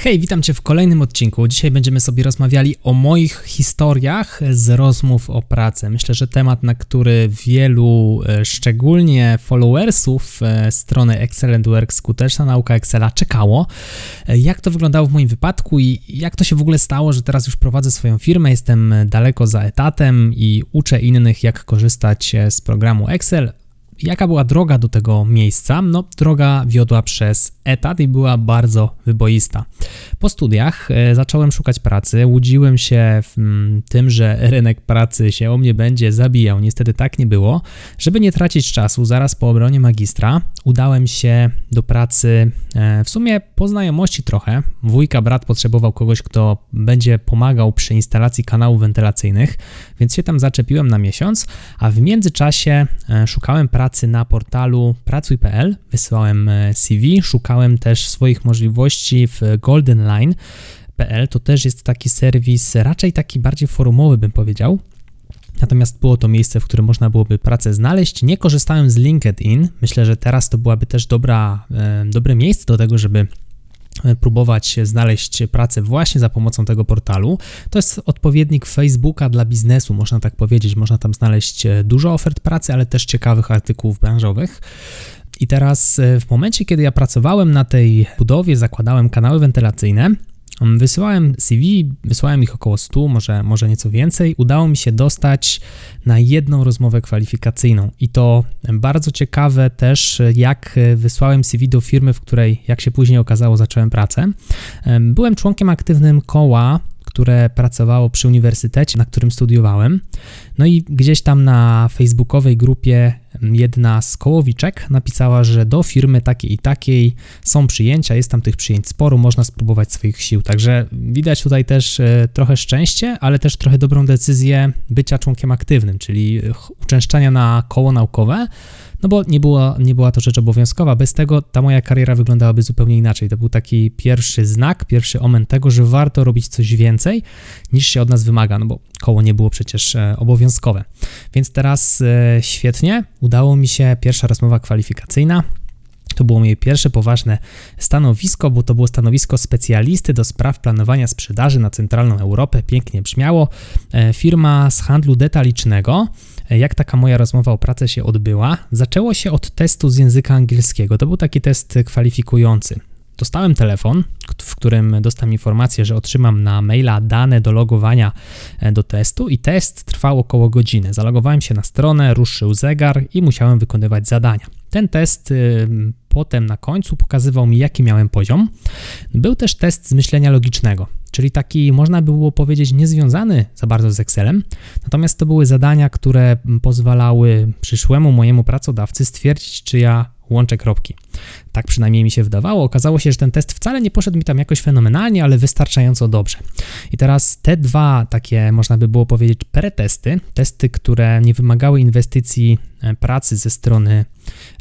Hej, witam Cię w kolejnym odcinku. Dzisiaj będziemy sobie rozmawiali o moich historiach z rozmów o pracy. Myślę, że temat, na który wielu, e, szczególnie followersów e, strony Excellent Work, skuteczna nauka Excela czekało. E, jak to wyglądało w moim wypadku i jak to się w ogóle stało, że teraz już prowadzę swoją firmę, jestem daleko za etatem i uczę innych, jak korzystać z programu Excel Jaka była droga do tego miejsca? No, droga wiodła przez etat i była bardzo wyboista. Po studiach e, zacząłem szukać pracy, łudziłem się mm, tym, że rynek pracy się o mnie będzie zabijał. Niestety tak nie było. Żeby nie tracić czasu, zaraz po obronie magistra udałem się do pracy e, w sumie po znajomości trochę. Wujka brat potrzebował kogoś, kto będzie pomagał przy instalacji kanałów wentylacyjnych, więc się tam zaczepiłem na miesiąc, a w międzyczasie e, szukałem pracy na portalu pracuj.pl, wysyłałem CV, szukałem też swoich możliwości w Golden Line.pl to też jest taki serwis, raczej taki bardziej forumowy, bym powiedział. Natomiast było to miejsce, w którym można byłoby pracę znaleźć. Nie korzystałem z LinkedIn. Myślę, że teraz to byłaby też dobra, e, dobre miejsce do tego, żeby e, próbować znaleźć pracę właśnie za pomocą tego portalu. To jest odpowiednik Facebooka dla biznesu, można tak powiedzieć. Można tam znaleźć e, dużo ofert pracy, ale też ciekawych artykułów branżowych. I teraz e, w momencie, kiedy ja pracowałem na tej budowie, zakładałem kanały wentylacyjne, Wysyłałem CV, wysłałem ich około 100, może, może nieco więcej. Udało mi się dostać na jedną rozmowę kwalifikacyjną. I to bardzo ciekawe też, jak wysłałem CV do firmy, w której, jak się później okazało, zacząłem pracę. Byłem członkiem aktywnym koła które pracowało przy uniwersytecie, na którym studiowałem. No i gdzieś tam na facebookowej grupie jedna z kołowiczek napisała, że do firmy takiej i takiej są przyjęcia, jest tam tych przyjęć sporo, można spróbować swoich sił. Także widać tutaj też e, trochę szczęście, ale też trochę dobrą decyzję bycia członkiem aktywnym, czyli uczęszczania na koło naukowe no bo nie była, nie była to rzecz obowiązkowa. Bez tego ta moja kariera wyglądałaby zupełnie inaczej. To był taki pierwszy znak, pierwszy omen tego, że warto robić coś więcej niż się od nas wymaga, no bo koło nie było przecież e, obowiązkowe. Więc teraz e, świetnie, udało mi się pierwsza rozmowa kwalifikacyjna. To było moje pierwsze poważne stanowisko, bo to było stanowisko specjalisty do spraw planowania sprzedaży na centralną Europę. Pięknie brzmiało. E, firma z handlu detalicznego jak taka moja rozmowa o pracę się odbyła. Zaczęło się od testu z języka angielskiego. To był taki test kwalifikujący. Dostałem telefon, w którym dostałem informację, że otrzymam na maila dane do logowania e, do testu i test trwał około godziny. Zalogowałem się na stronę, ruszył zegar i musiałem wykonywać zadania. Ten test potem na końcu pokazywał mi, jaki miałem poziom. Był też test z myślenia logicznego, czyli taki, można by było powiedzieć, niezwiązany za bardzo z Excelem, natomiast to były zadania, które pozwalały przyszłemu mojemu pracodawcy stwierdzić, czy ja łączę kropki. Tak przynajmniej mi się wydawało. Okazało się, że ten test wcale nie poszedł mi tam jakoś fenomenalnie, ale wystarczająco dobrze. I teraz te dwa takie, można by było powiedzieć, pretesty, testy, które nie wymagały inwestycji e, pracy ze strony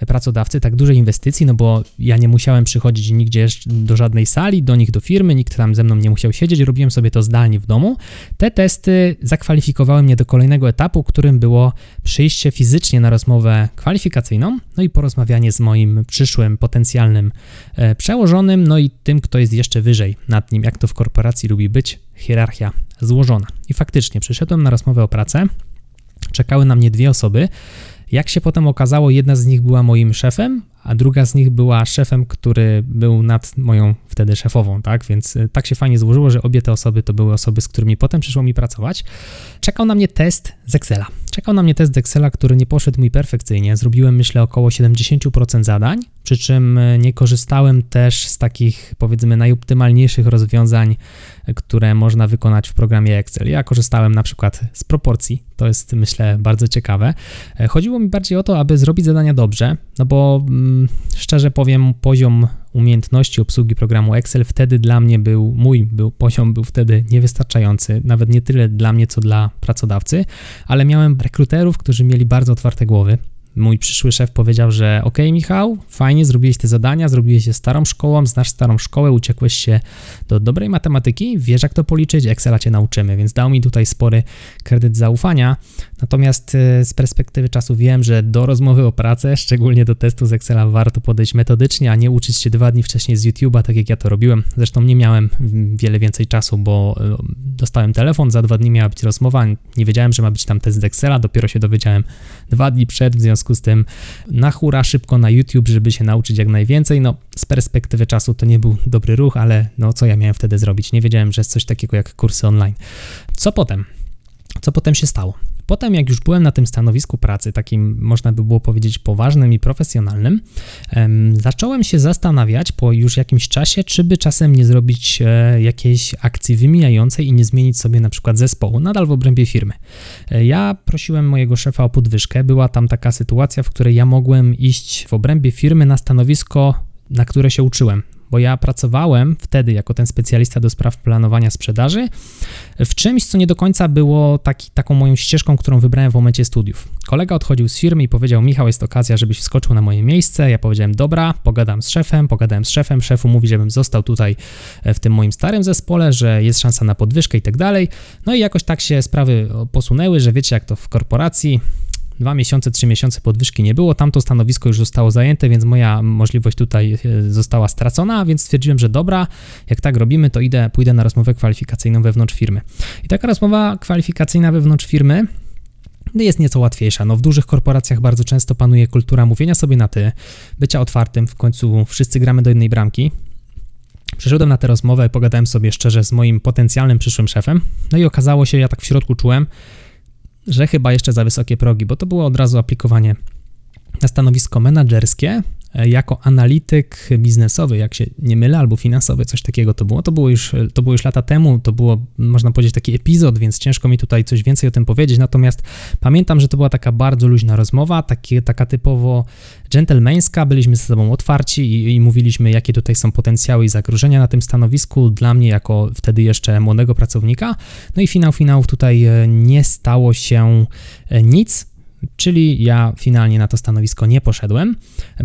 pracodawcy, tak dużej inwestycji, no bo ja nie musiałem przychodzić nigdzie do żadnej sali, do nich do firmy, nikt tam ze mną nie musiał siedzieć, robiłem sobie to zdalnie w domu. Te testy zakwalifikowały mnie do kolejnego etapu, którym było przyjście fizycznie na rozmowę kwalifikacyjną, no i porozmawianie z moim przyszłym potencjalnym e, przełożonym, no i tym, kto jest jeszcze wyżej nad nim, jak to w korporacji lubi być, hierarchia złożona. I faktycznie przyszedłem na rozmowę o pracę, czekały na mnie dwie osoby. Jak się potem okazało, jedna z nich była moim szefem, a druga z nich była szefem, który był nad moją wtedy szefową, tak? Więc y, tak się fajnie złożyło, że obie te osoby to były osoby, z którymi potem przyszło mi pracować. Czekał na mnie test z Excela. Czekał na mnie test z Excela, który nie poszedł mi perfekcyjnie. Zrobiłem, myślę, około 70% zadań, przy czym y, nie korzystałem też z takich, powiedzmy, najoptymalniejszych rozwiązań, które można wykonać w programie Excel. Ja korzystałem na przykład z proporcji, to jest, myślę, bardzo ciekawe. E, chodziło mi bardziej o to, aby zrobić zadania dobrze, no bo mm, szczerze powiem, poziom umiejętności obsługi programu Excel wtedy dla mnie był, mój był, poziom był wtedy niewystarczający, nawet nie tyle dla mnie, co dla pracodawcy, ale miałem rekruterów, którzy mieli bardzo otwarte głowy, mój przyszły szef powiedział, że ok, Michał, fajnie, zrobiłeś te zadania, zrobiłeś je starą szkołą, znasz starą szkołę, uciekłeś się do dobrej matematyki, wiesz jak to policzyć, Excela cię nauczymy, więc dał mi tutaj spory kredyt zaufania. Natomiast e, z perspektywy czasu wiem, że do rozmowy o pracę, szczególnie do testu z Excela, warto podejść metodycznie, a nie uczyć się dwa dni wcześniej z YouTube'a, tak jak ja to robiłem. Zresztą nie miałem wiele więcej czasu, bo e, dostałem telefon, za dwa dni miała być rozmowa, nie wiedziałem, że ma być tam test z Excela, dopiero się dowiedziałem dwa dni przed, w związku z tym na hura szybko na YouTube, żeby się nauczyć jak najwięcej. No, z perspektywy czasu to nie był dobry ruch, ale no, co ja miałem wtedy zrobić? Nie wiedziałem, że jest coś takiego jak kursy online. Co potem? Co potem się stało? Potem, jak już byłem na tym stanowisku pracy, takim można by było powiedzieć poważnym i profesjonalnym, zacząłem się zastanawiać po już jakimś czasie, czy by czasem nie zrobić e, jakiejś akcji wymijającej i nie zmienić sobie na przykład zespołu, nadal w obrębie firmy. E, ja prosiłem mojego szefa o podwyżkę. Była tam taka sytuacja, w której ja mogłem iść w obrębie firmy na stanowisko, na które się uczyłem bo ja pracowałem wtedy jako ten specjalista do spraw planowania sprzedaży w czymś, co nie do końca było taki, taką moją ścieżką, którą wybrałem w momencie studiów. Kolega odchodził z firmy i powiedział: Michał, jest okazja, żebyś wskoczył na moje miejsce. Ja powiedziałem: Dobra, pogadam z szefem, pogadałem z szefem. Szefu mówi, żebym został tutaj e, w tym moim starym zespole, że jest szansa na podwyżkę i tak dalej. No i jakoś tak się sprawy posunęły, że wiecie, jak to w korporacji dwa miesiące, trzy miesiące podwyżki nie było, tamto stanowisko już zostało zajęte, więc moja możliwość tutaj e, została stracona, więc stwierdziłem, że dobra, jak tak robimy, to idę, pójdę na rozmowę kwalifikacyjną wewnątrz firmy. I taka rozmowa kwalifikacyjna wewnątrz firmy jest nieco łatwiejsza. No, w dużych korporacjach bardzo często panuje kultura mówienia sobie na ty, bycia otwartym, w końcu wszyscy gramy do jednej bramki. Przyszedłem na tę rozmowę pogadałem sobie szczerze z moim potencjalnym przyszłym szefem. No i okazało się, ja tak w środku czułem, że chyba jeszcze za wysokie progi, bo to było od razu aplikowanie na stanowisko menedżerskie, jako analityk biznesowy, jak się nie mylę, albo finansowy, coś takiego to było. To było już, to było już lata temu, to było, można powiedzieć, taki epizod, więc ciężko mi tutaj coś więcej o tym powiedzieć. Natomiast pamiętam, że to była taka bardzo luźna rozmowa, taka typowo dżentelmeńska, byliśmy ze sobą otwarci i, i mówiliśmy, jakie tutaj są potencjały i zagrożenia na tym stanowisku dla mnie, jako wtedy jeszcze młodego pracownika. No i finał finałów tutaj e, nie stało się e, nic czyli ja finalnie na to stanowisko nie poszedłem.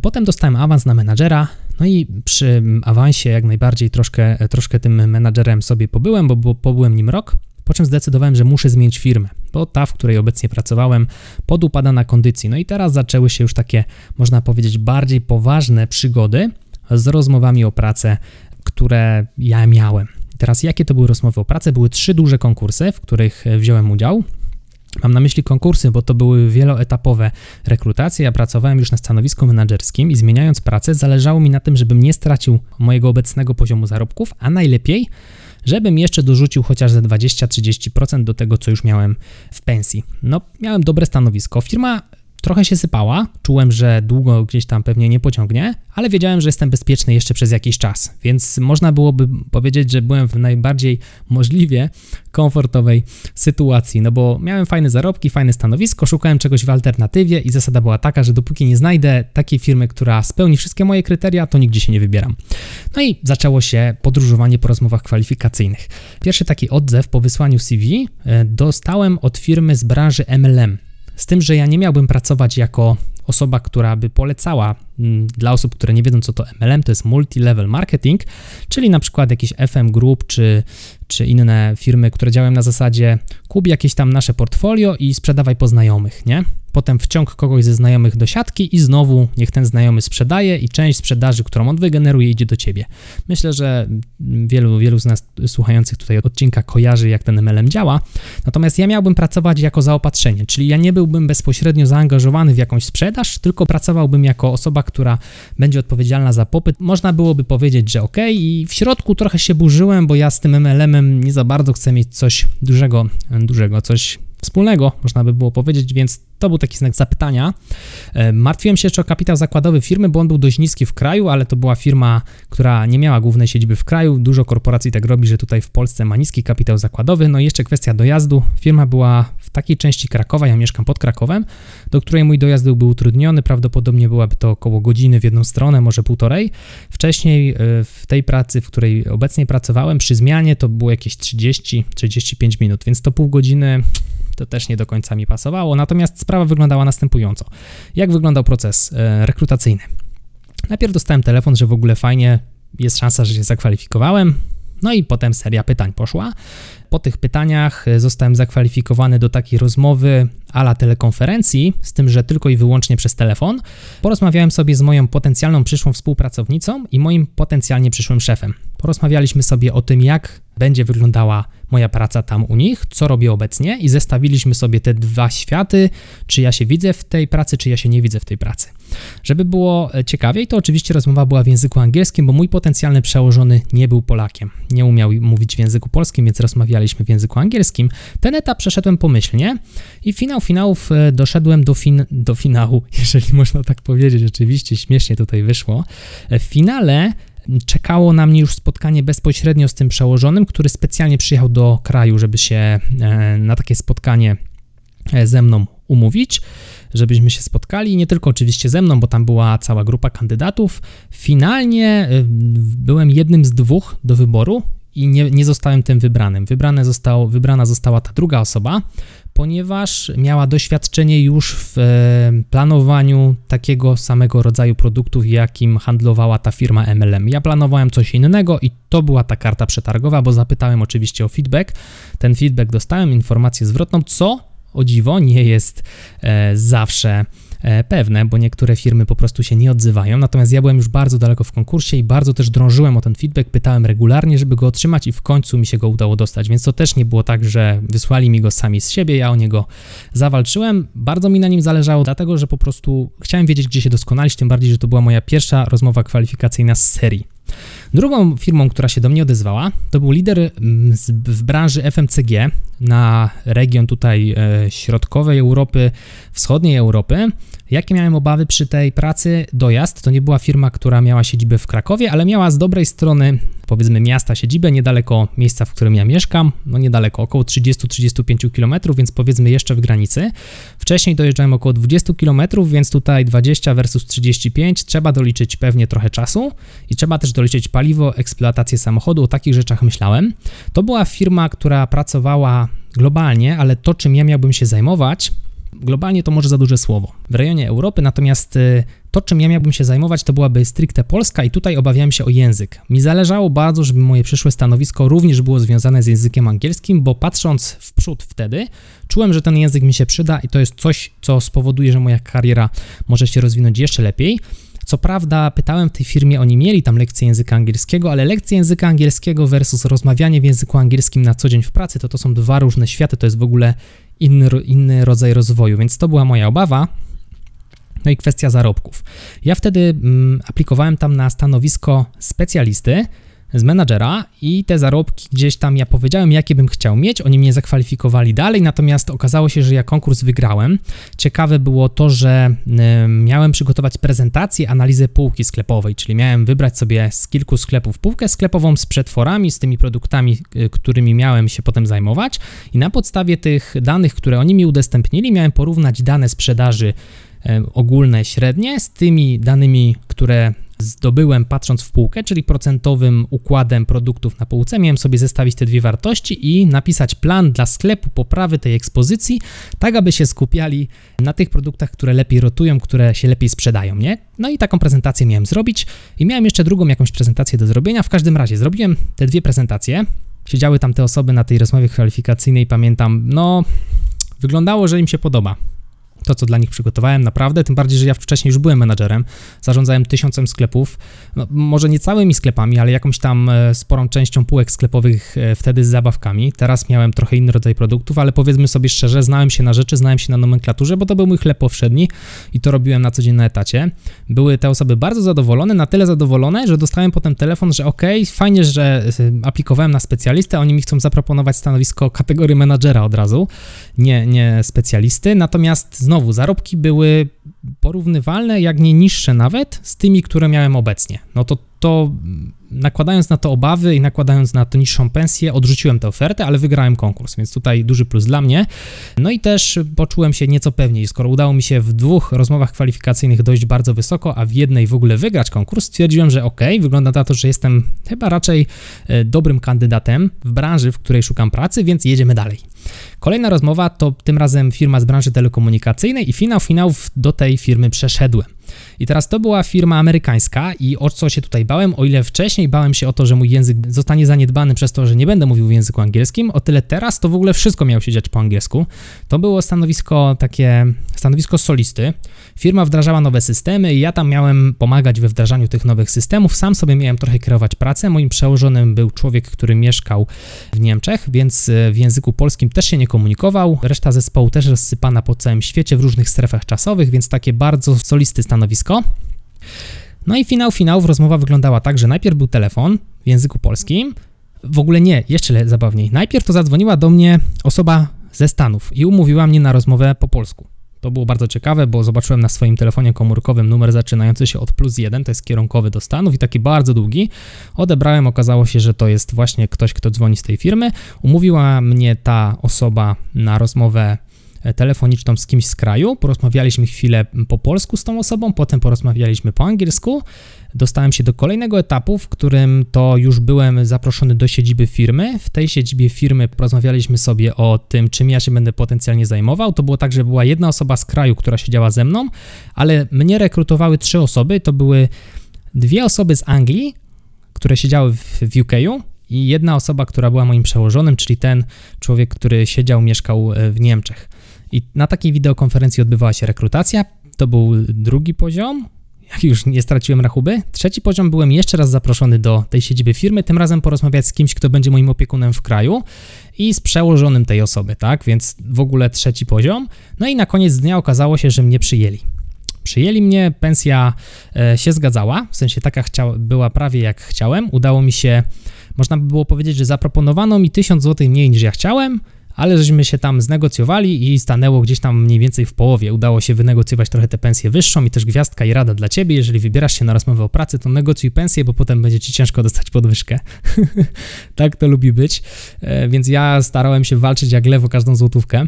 Potem dostałem awans na menadżera, no i przy awansie jak najbardziej troszkę, troszkę tym menadżerem sobie pobyłem, bo, pobyłem nim rok, po czym zdecydowałem, że muszę zmienić firmę, bo ta, w której obecnie pracowałem, podupada na kondycji. No i teraz zaczęły się już takie, można powiedzieć, bardziej poważne przygody z rozmowami o pracę, które ja miałem. Teraz jakie to były rozmowy o pracę? Były trzy duże konkursy, w których wziąłem udział. Mam na myśli konkursy, bo to były wieloetapowe rekrutacje. Ja pracowałem już na stanowisku menedżerskim i zmieniając pracę, zależało mi na tym, żebym nie stracił mojego obecnego poziomu zarobków, a najlepiej, żebym jeszcze dorzucił chociaż ze 20-30% do tego, co już miałem w pensji. No, miałem dobre stanowisko. Firma Trochę się sypała, czułem, że długo gdzieś tam pewnie nie pociągnie, ale wiedziałem, że jestem bezpieczny jeszcze przez jakiś czas, więc można byłoby powiedzieć, że byłem w najbardziej możliwie komfortowej sytuacji, no bo miałem fajne zarobki, fajne stanowisko, szukałem czegoś w alternatywie i zasada była taka, że dopóki nie znajdę takiej firmy, która spełni wszystkie moje kryteria, to nigdzie się nie wybieram. No i zaczęło się podróżowanie po rozmowach kwalifikacyjnych. Pierwszy taki odzew po wysłaniu CV e, dostałem od firmy z branży MLM. Z tym, że ja nie miałbym pracować jako osoba, która by polecała mm, dla osób, które nie wiedzą, co to MLM, to jest multi-level marketing, czyli na przykład jakiś FM Group czy, czy inne firmy, które działają na zasadzie kup jakieś tam nasze portfolio i sprzedawaj po znajomych, nie? Potem wciąg kogoś ze znajomych do siatki i znowu niech ten znajomy sprzedaje i część sprzedaży, którą on wygeneruje, idzie do ciebie. Myślę, że wielu, wielu z nas słuchających tutaj odcinka kojarzy, jak ten MLM działa. Natomiast ja miałbym pracować jako zaopatrzenie, czyli ja nie byłbym bezpośrednio zaangażowany w jakąś sprzedaż, tylko pracowałbym jako osoba, która będzie odpowiedzialna za popyt. Można byłoby powiedzieć, że ok, i w środku trochę się burzyłem, bo ja z tym MLM-em nie za bardzo chcę mieć coś dużego, dużego, coś wspólnego, można by było powiedzieć, więc to był taki znak zapytania. E, martwiłem się jeszcze o kapitał zakładowy firmy, bo on był dość niski w kraju, ale to była firma, która nie miała głównej siedziby w kraju. Dużo korporacji tak robi, że tutaj w Polsce ma niski kapitał zakładowy. No i jeszcze kwestia dojazdu. Firma była w takiej części Krakowa, ja mieszkam pod Krakowem, do której mój dojazd był utrudniony. Prawdopodobnie byłaby to około godziny w jedną stronę, może półtorej. Wcześniej e, w tej pracy, w której obecnie pracowałem, przy zmianie to było jakieś 30-35 minut, więc to pół godziny to też nie do końca mi pasowało. Natomiast sprawa wyglądała następująco. Jak wyglądał proces e, rekrutacyjny? Najpierw dostałem telefon, że w ogóle fajnie, jest szansa, że się zakwalifikowałem. No i potem seria pytań poszła. Po tych pytaniach e, zostałem zakwalifikowany do takiej rozmowy ala telekonferencji, z tym, że tylko i wyłącznie przez telefon. Porozmawiałem sobie z moją potencjalną przyszłą współpracownicą i moim potencjalnie przyszłym szefem. Porozmawialiśmy sobie o tym, jak będzie wyglądała moja praca tam u nich, co robię obecnie i zestawiliśmy sobie te dwa światy, czy ja się widzę w tej pracy, czy ja się nie widzę w tej pracy. Żeby było e, ciekawiej, to oczywiście rozmowa była w języku angielskim, bo mój potencjalny przełożony nie był Polakiem. Nie umiał mówić w języku polskim, więc rozmawialiśmy w języku angielskim. Ten etap przeszedłem pomyślnie i finał finałów e, doszedłem do, fin do finału, jeżeli można tak powiedzieć, rzeczywiście śmiesznie tutaj wyszło. E, w finale czekało na mnie już spotkanie bezpośrednio z tym przełożonym, który specjalnie przyjechał do kraju, żeby się e, na takie spotkanie ze mną umówić, żebyśmy się spotkali. Nie tylko oczywiście ze mną, bo tam była cała grupa kandydatów. Finalnie byłem jednym z dwóch do wyboru i nie, nie zostałem tym wybranym. Wybrane zostało, wybrana została ta druga osoba, ponieważ miała doświadczenie już w e, planowaniu takiego samego rodzaju produktów, jakim handlowała ta firma MLM. Ja planowałem coś innego i to była ta karta przetargowa, bo zapytałem oczywiście o feedback. Ten feedback dostałem, informację zwrotną, co o dziwo nie jest e, zawsze pewne, bo niektóre firmy po prostu się nie odzywają. Natomiast ja byłem już bardzo daleko w konkursie i bardzo też drążyłem o ten feedback, pytałem regularnie, żeby go otrzymać i w końcu mi się go udało dostać. Więc to też nie było tak, że wysłali mi go sami z siebie, ja o niego zawalczyłem. Bardzo mi na nim zależało, dlatego że po prostu chciałem wiedzieć, gdzie się doskonalić, tym bardziej, że to była moja pierwsza rozmowa kwalifikacyjna z serii. Drugą firmą, która się do mnie odezwała, to był lider mm, w branży FMCG na region tutaj e, środkowej Europy, wschodniej Europy. Jakie miałem obawy przy tej pracy? Dojazd to nie była firma, która miała siedzibę w Krakowie, ale miała z dobrej strony, powiedzmy, miasta siedzibę, niedaleko miejsca, w którym ja mieszkam, no niedaleko, około 30-35 km, więc powiedzmy jeszcze w granicy. Wcześniej dojeżdżałem około 20 km, więc tutaj 20 versus 35 trzeba doliczyć pewnie trochę czasu i trzeba też doliczyć paliwo, eksploatację samochodu, o takich rzeczach myślałem. To była firma, która pracowała globalnie, ale to, czym ja miałbym się zajmować, Globalnie to może za duże słowo. W rejonie Europy natomiast y, to, czym ja miałbym się zajmować, to byłaby stricte Polska i tutaj obawiałem się o język. Mi zależało bardzo, żeby moje przyszłe stanowisko również było związane z językiem angielskim, bo patrząc w przód wtedy, czułem, że ten język mi się przyda i to jest coś, co spowoduje, że moja kariera może się rozwinąć jeszcze lepiej. Co prawda, pytałem w tej firmie, oni mieli tam lekcje języka angielskiego, ale lekcje języka angielskiego versus rozmawianie w języku angielskim na co dzień w pracy, to to są dwa różne światy, to jest w ogóle inny, inny rodzaj rozwoju, więc to była moja obawa. No i kwestia zarobków. Ja wtedy mm, aplikowałem tam na stanowisko specjalisty, z menadżera i te zarobki gdzieś tam ja powiedziałem, jakie bym chciał mieć. Oni mnie zakwalifikowali dalej, natomiast okazało się, że ja konkurs wygrałem. Ciekawe było to, że miałem przygotować prezentację, analizę półki sklepowej, czyli miałem wybrać sobie z kilku sklepów półkę sklepową z przetworami, z tymi produktami, y, którymi miałem się potem zajmować i na podstawie tych danych, które oni mi udostępnili, miałem porównać dane sprzedaży ogólne, średnie z tymi danymi, które zdobyłem patrząc w półkę, czyli procentowym układem produktów na półce, miałem sobie zestawić te dwie wartości i napisać plan dla sklepu poprawy tej ekspozycji, tak aby się skupiali na tych produktach, które lepiej rotują, które się lepiej sprzedają, nie? No i taką prezentację miałem zrobić i miałem jeszcze drugą jakąś prezentację do zrobienia. W każdym razie zrobiłem te dwie prezentacje. Siedziały tam te osoby na tej rozmowie kwalifikacyjnej, pamiętam, no wyglądało, że im się podoba to, co dla nich przygotowałem, naprawdę, tym bardziej, że ja wcześniej już byłem menadżerem, zarządzałem tysiącem sklepów, no, może nie całymi sklepami, ale jakąś tam e, sporą częścią półek sklepowych e, wtedy z zabawkami. Teraz miałem trochę inny rodzaj produktów, ale powiedzmy sobie szczerze, znałem się na rzeczy, znałem się na nomenklaturze, bo to był mój chleb powszedni i to robiłem na co dzień na etacie. Były te osoby bardzo zadowolone, na tyle zadowolone, że dostałem potem telefon, że ok, fajnie, że e, aplikowałem na specjalistę, oni mi chcą zaproponować stanowisko kategorii menadżera od razu, nie, nie specjalisty, natomiast znowu zarobki były porównywalne, jak nie niższe nawet, z tymi, które miałem obecnie. No to to nakładając na to obawy i nakładając na to niższą pensję, odrzuciłem tę ofertę, ale wygrałem konkurs, więc tutaj duży plus dla mnie. No i też poczułem się nieco pewniej, skoro udało mi się w dwóch rozmowach kwalifikacyjnych dojść bardzo wysoko, a w jednej w ogóle wygrać konkurs, stwierdziłem, że ok, wygląda na to, że jestem chyba raczej e, dobrym kandydatem w branży, w której szukam pracy, więc jedziemy dalej. Kolejna rozmowa to tym razem firma z branży telekomunikacyjnej i finał finałów do tej firmy przeszedłem. I teraz to była firma amerykańska i o co się tutaj bałem, o ile wcześniej bałem się o to, że mój język zostanie zaniedbany przez to, że nie będę mówił w języku angielskim, o tyle teraz to w ogóle wszystko miało się dziać po angielsku. To było stanowisko takie, stanowisko solisty. Firma wdrażała nowe systemy i ja tam miałem pomagać we wdrażaniu tych nowych systemów. Sam sobie miałem trochę kierować pracę. Moim przełożonym był człowiek, który mieszkał w Niemczech, więc e, w języku polskim też się nie komunikował. Reszta zespołu też rozsypana po całym świecie w różnych strefach czasowych, więc takie bardzo solisty stanowisko. No i finał finałów rozmowa wyglądała tak, że najpierw był telefon w języku polskim. W ogóle nie, jeszcze zabawniej. Najpierw to zadzwoniła do mnie osoba ze Stanów i umówiła mnie na rozmowę po polsku. To było bardzo ciekawe, bo zobaczyłem na swoim telefonie komórkowym numer zaczynający się od plus jeden, to jest kierunkowy do Stanów i taki bardzo długi. Odebrałem, okazało się, że to jest właśnie ktoś, kto dzwoni z tej firmy. Umówiła mnie ta osoba na rozmowę telefoniczną z kimś z kraju. Porozmawialiśmy chwilę po polsku z tą osobą, potem porozmawialiśmy po angielsku dostałem się do kolejnego etapu, w którym to już byłem zaproszony do siedziby firmy. W tej siedzibie firmy porozmawialiśmy sobie o tym, czym ja się będę potencjalnie zajmował. To było tak, że była jedna osoba z kraju, która siedziała ze mną, ale mnie rekrutowały trzy osoby. To były dwie osoby z Anglii, które siedziały w, w UK i jedna osoba, która była moim przełożonym, czyli ten człowiek, który siedział, mieszkał e, w Niemczech. I na takiej wideokonferencji odbywała się rekrutacja. To był drugi poziom, jak już nie straciłem rachuby. Trzeci poziom byłem jeszcze raz zaproszony do tej siedziby firmy, tym razem porozmawiać z kimś, kto będzie moim opiekunem w kraju i z przełożonym tej osoby, tak? Więc w ogóle trzeci poziom. No i na koniec dnia okazało się, że mnie przyjęli. Przyjęli mnie, pensja e, się zgadzała, w sensie taka chciała, była prawie jak chciałem. Udało mi się, można by było powiedzieć, że zaproponowano mi 1000 zł mniej niż ja chciałem, ale żeśmy się tam znegocjowali i stanęło gdzieś tam mniej więcej w połowie. Udało się wynegocjować trochę tę pensję wyższą i też gwiazdka i rada dla ciebie. Jeżeli wybierasz się na rozmowę o pracy, to negocjuj pensję, bo potem będzie ci ciężko dostać podwyżkę. tak to lubi być. E, więc ja starałem się walczyć jak lewo każdą złotówkę.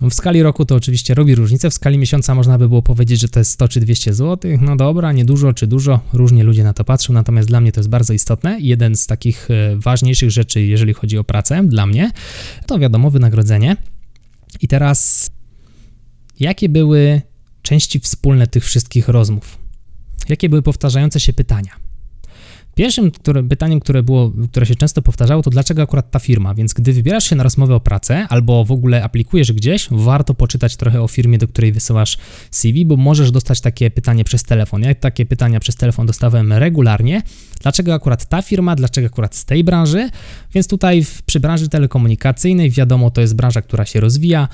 W skali roku to oczywiście robi różnicę, w skali miesiąca można by było powiedzieć, że to jest 100 czy 200 zł. No dobra, nie dużo czy dużo, różnie ludzie na to patrzą, natomiast dla mnie to jest bardzo istotne. Jeden z takich e, ważniejszych rzeczy, jeżeli chodzi o pracę, dla mnie, to wiadomo, wynagrodzenie. I teraz, jakie były części wspólne tych wszystkich rozmów? Jakie były powtarzające się pytania? Pierwszym które, pytaniem, które, było, które się często powtarzało, to dlaczego akurat ta firma? Więc gdy wybierasz się na rozmowę o pracę albo w ogóle aplikujesz gdzieś, warto poczytać trochę o firmie, do której wysyłasz CV, bo możesz dostać takie pytanie przez telefon. Ja takie pytania przez telefon dostawałem regularnie. Dlaczego akurat ta firma? Dlaczego akurat z tej branży? Więc tutaj w, przy branży telekomunikacyjnej wiadomo, to jest branża, która się rozwija.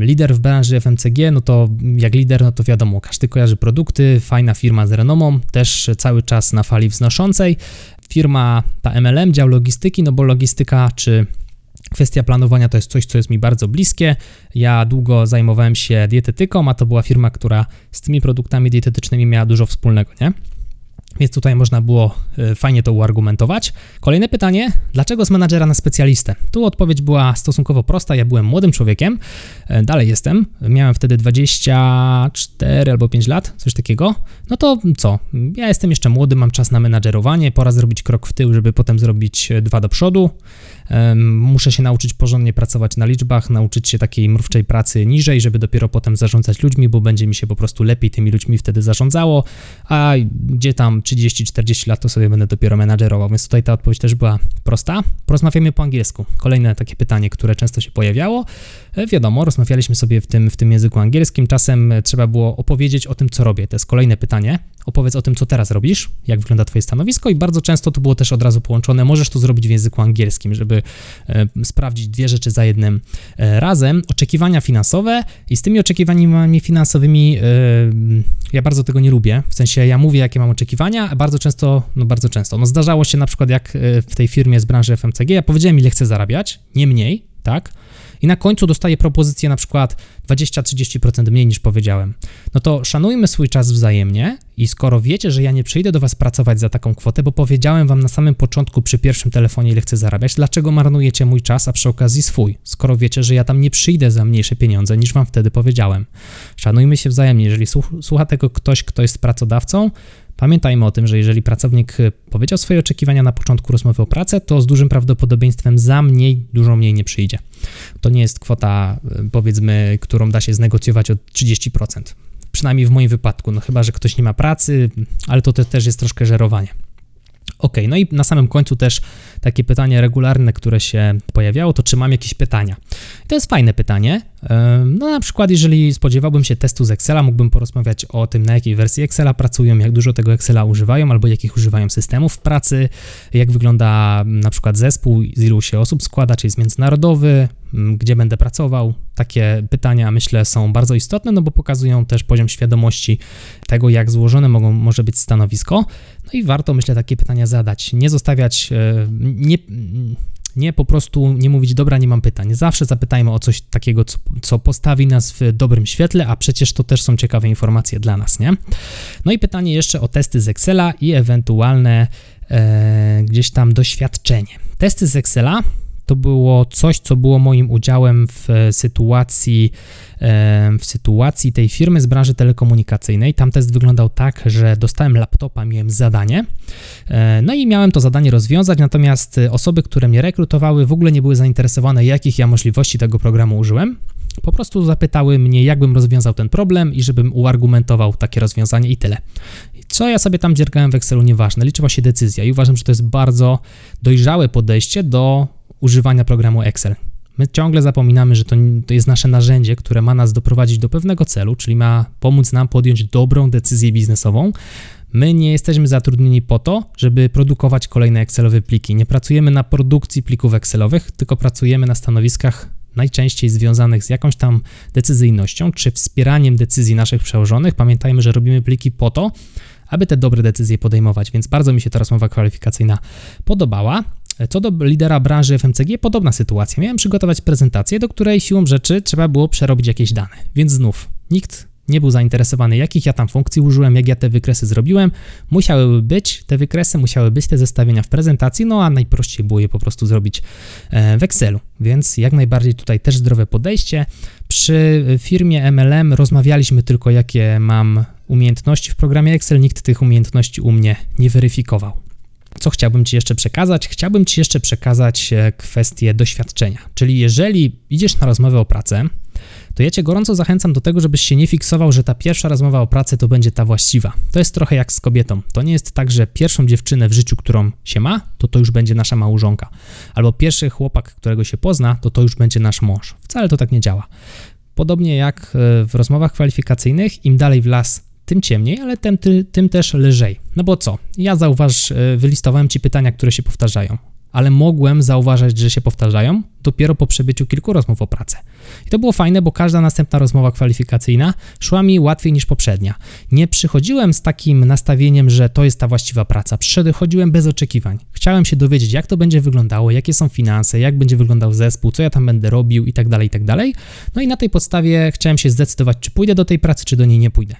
Lider w branży FMCG, no to jak lider, no to wiadomo, każdy kojarzy produkty, fajna firma z renomą, też cały czas na fali wznoszącej Firma ta MLM, dział logistyki, no bo logistyka czy Kwestia planowania to jest coś, co jest mi bardzo bliskie. Ja długo zajmowałem się dietetyką, a to była firma, która z tymi produktami dietetycznymi miała dużo wspólnego, nie? Więc tutaj można było e, fajnie to uargumentować. Kolejne pytanie: dlaczego z menadżera na specjalistę? Tu odpowiedź była stosunkowo prosta. Ja byłem młodym człowiekiem, e, dalej jestem. Miałem wtedy 24 albo 5 lat, coś takiego. No to co? Ja jestem jeszcze młody, mam czas na menadżerowanie, pora zrobić krok w tył, żeby potem zrobić dwa do przodu. Muszę się nauczyć porządnie pracować na liczbach, nauczyć się takiej mrówczej pracy niżej, żeby dopiero potem zarządzać ludźmi, bo będzie mi się po prostu lepiej tymi ludźmi wtedy zarządzało, a gdzie tam 30-40 lat to sobie będę dopiero menadżerował, więc tutaj ta odpowiedź też była prosta. Porozmawiamy po angielsku. Kolejne takie pytanie, które często się pojawiało. E, wiadomo, rozmawialiśmy sobie w tym, w tym języku angielskim, czasem trzeba było opowiedzieć o tym, co robię. To jest kolejne pytanie. Opowiedz o tym, co teraz robisz, jak wygląda Twoje stanowisko, i bardzo często to było też od razu połączone. Możesz to zrobić w języku angielskim, żeby e, sprawdzić dwie rzeczy za jednym e, razem. Oczekiwania finansowe, i z tymi oczekiwaniami finansowymi e, ja bardzo tego nie lubię. W sensie ja mówię, jakie mam oczekiwania, a bardzo często, no bardzo często. No zdarzało się na przykład, jak w tej firmie z branży FMCG, ja powiedziałem, ile chcę zarabiać, nie mniej, tak? I na końcu dostaję propozycję na przykład 20-30% mniej niż powiedziałem. No to szanujmy swój czas wzajemnie i skoro wiecie, że ja nie przyjdę do Was pracować za taką kwotę, bo powiedziałem Wam na samym początku przy pierwszym telefonie, ile chcę zarabiać, dlaczego marnujecie mój czas, a przy okazji swój, skoro wiecie, że ja tam nie przyjdę za mniejsze pieniądze niż Wam wtedy powiedziałem. Szanujmy się wzajemnie. Jeżeli słucha tego ktoś, kto jest pracodawcą, Pamiętajmy o tym, że jeżeli pracownik y, powiedział swoje oczekiwania na początku rozmowy o pracę, to z dużym prawdopodobieństwem za mniej, dużo mniej nie przyjdzie. To nie jest kwota, y, powiedzmy, którą da się znegocjować o 30%. Przynajmniej w moim wypadku, no chyba, że ktoś nie ma pracy, ale to też jest troszkę żerowanie. Ok, no i na samym końcu też takie pytanie regularne, które się pojawiało, to czy mam jakieś pytania? I to jest fajne pytanie. No na przykład, jeżeli spodziewałbym się testu z Excela, mógłbym porozmawiać o tym, na jakiej wersji Excela pracują, jak dużo tego Excela używają, albo jakich używają systemów w pracy, jak wygląda na przykład zespół, z ilu się osób składa, czy jest międzynarodowy, gdzie będę pracował. Takie pytania myślę są bardzo istotne, no bo pokazują też poziom świadomości tego, jak złożone mogą, może być stanowisko. No i warto myślę takie pytania zadać. Nie zostawiać, e, nie, nie po prostu nie mówić, dobra, nie mam pytań. Zawsze zapytajmy o coś takiego, co, co postawi nas w dobrym świetle, a przecież to też są ciekawe informacje dla nas, nie? No i pytanie jeszcze o testy z Excela i ewentualne e, gdzieś tam doświadczenie. Testy z Excela to było coś, co było moim udziałem w sytuacji, w sytuacji tej firmy z branży telekomunikacyjnej. Tam test wyglądał tak, że dostałem laptopa, miałem zadanie, e, no i miałem to zadanie rozwiązać, natomiast osoby, które mnie rekrutowały, w ogóle nie były zainteresowane, jakich ja możliwości tego programu użyłem. Po prostu zapytały mnie, jakbym rozwiązał ten problem i żebym uargumentował takie rozwiązanie i tyle. Co ja sobie tam dziergałem w Excelu, nieważne, liczyła się decyzja i uważam, że to jest bardzo dojrzałe podejście do używania programu Excel. My ciągle zapominamy, że to, to jest nasze narzędzie, które ma nas doprowadzić do pewnego celu, czyli ma pomóc nam podjąć dobrą decyzję biznesową. My nie jesteśmy zatrudnieni po to, żeby produkować kolejne Excelowe pliki. Nie pracujemy na produkcji plików Excelowych, tylko pracujemy na stanowiskach najczęściej związanych z jakąś tam decyzyjnością czy wspieraniem decyzji naszych przełożonych. Pamiętajmy, że robimy pliki po to, aby te dobre decyzje podejmować, więc bardzo mi się ta rozmowa kwalifikacyjna podobała. Co do lidera branży FMCG, podobna sytuacja. Miałem przygotować prezentację, do której siłą rzeczy trzeba było przerobić jakieś dane. Więc znów, nikt nie był zainteresowany, jakich ja tam funkcji użyłem, jak ja te wykresy zrobiłem. Musiały być te wykresy, musiały być te zestawienia w prezentacji, no a najprościej było je po prostu zrobić e, w Excelu. Więc jak najbardziej tutaj też zdrowe podejście. Przy firmie MLM rozmawialiśmy tylko, jakie mam umiejętności w programie Excel, nikt tych umiejętności u mnie nie weryfikował. Co chciałbym Ci jeszcze przekazać? Chciałbym Ci jeszcze przekazać e, kwestię doświadczenia. Czyli jeżeli idziesz na rozmowę o pracę, to ja Cię gorąco zachęcam do tego, żebyś się nie fiksował, że ta pierwsza rozmowa o pracy to będzie ta właściwa. To jest trochę jak z kobietą. To nie jest tak, że pierwszą dziewczynę w życiu, którą się ma, to to już będzie nasza małżonka. Albo pierwszy chłopak, którego się pozna, to to już będzie nasz mąż. Wcale to tak nie działa. Podobnie jak e, w rozmowach kwalifikacyjnych, im dalej w las, tym ciemniej, ale tym, tym też lżej. No bo co? Ja zauważ, e, wylistowałem ci pytania, które się powtarzają, ale mogłem zauważać, że się powtarzają dopiero po przebyciu kilku rozmów o pracę. I to było fajne, bo każda następna rozmowa kwalifikacyjna szła mi łatwiej niż poprzednia. Nie przychodziłem z takim nastawieniem, że to jest ta właściwa praca. Przychodziłem bez oczekiwań. Chciałem się dowiedzieć, jak to będzie wyglądało, jakie są finanse, jak będzie wyglądał zespół, co ja tam będę robił i tak dalej, i tak dalej. No i na tej podstawie chciałem się zdecydować, czy pójdę do tej pracy, czy do niej nie pójdę.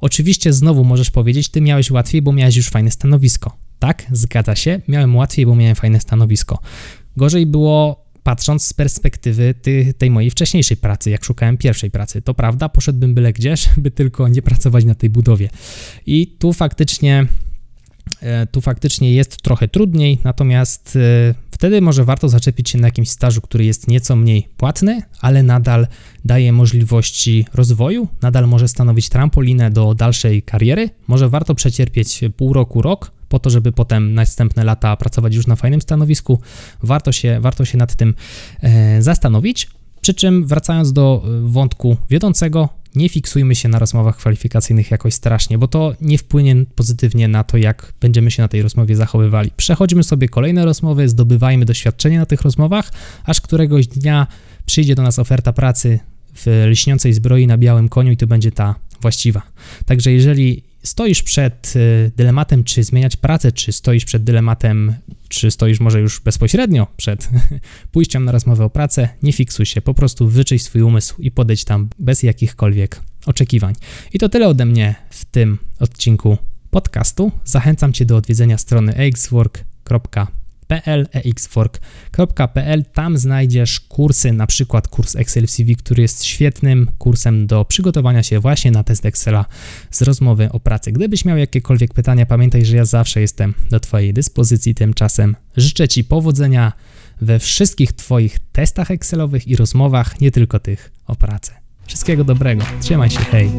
Oczywiście znowu możesz powiedzieć, ty miałeś łatwiej, bo miałeś już fajne stanowisko. Tak, zgadza się, miałem łatwiej, bo miałem fajne stanowisko. Gorzej było patrząc z perspektywy ty, tej mojej wcześniejszej pracy, jak szukałem pierwszej pracy. To prawda, poszedłbym byle gdzie, żeby tylko nie pracować na tej budowie. I tu faktycznie tu faktycznie jest trochę trudniej, natomiast e, wtedy może warto zaczepić się na jakimś stażu, który jest nieco mniej płatny, ale nadal daje możliwości rozwoju, nadal może stanowić trampolinę do dalszej kariery. Może warto przecierpieć pół roku, rok, po to, żeby potem następne lata pracować już na fajnym stanowisku. Warto się, warto się nad tym e, zastanowić. Przy czym wracając do e, wątku wiodącego, nie fiksujmy się na rozmowach kwalifikacyjnych jakoś strasznie, bo to nie wpłynie pozytywnie na to, jak będziemy się na tej rozmowie zachowywali. Przechodźmy sobie kolejne rozmowy, zdobywajmy doświadczenie na tych rozmowach, aż któregoś dnia przyjdzie do nas oferta pracy w lśniącej zbroi na białym koniu i to będzie ta właściwa. Także jeżeli stoisz przed y, dylematem, czy zmieniać pracę, czy stoisz przed dylematem, czy stoisz może już bezpośrednio przed pójściem na rozmowę o pracę, nie fiksuj się, po prostu wyczyść swój umysł i podejdź tam bez jakichkolwiek oczekiwań. I to tyle ode mnie w tym odcinku podcastu. Zachęcam Cię do odwiedzenia strony exwork.pl exwork.pl. Tam znajdziesz kursy, na przykład kurs Excel CV, który jest świetnym kursem do przygotowania się właśnie na test Excela z rozmowy o pracy. Gdybyś miał jakiekolwiek pytania, pamiętaj, że ja zawsze jestem do Twojej dyspozycji. Tymczasem życzę Ci powodzenia we wszystkich Twoich testach Excelowych i rozmowach, nie tylko tych o pracę. Wszystkiego dobrego. Trzymaj się, hej.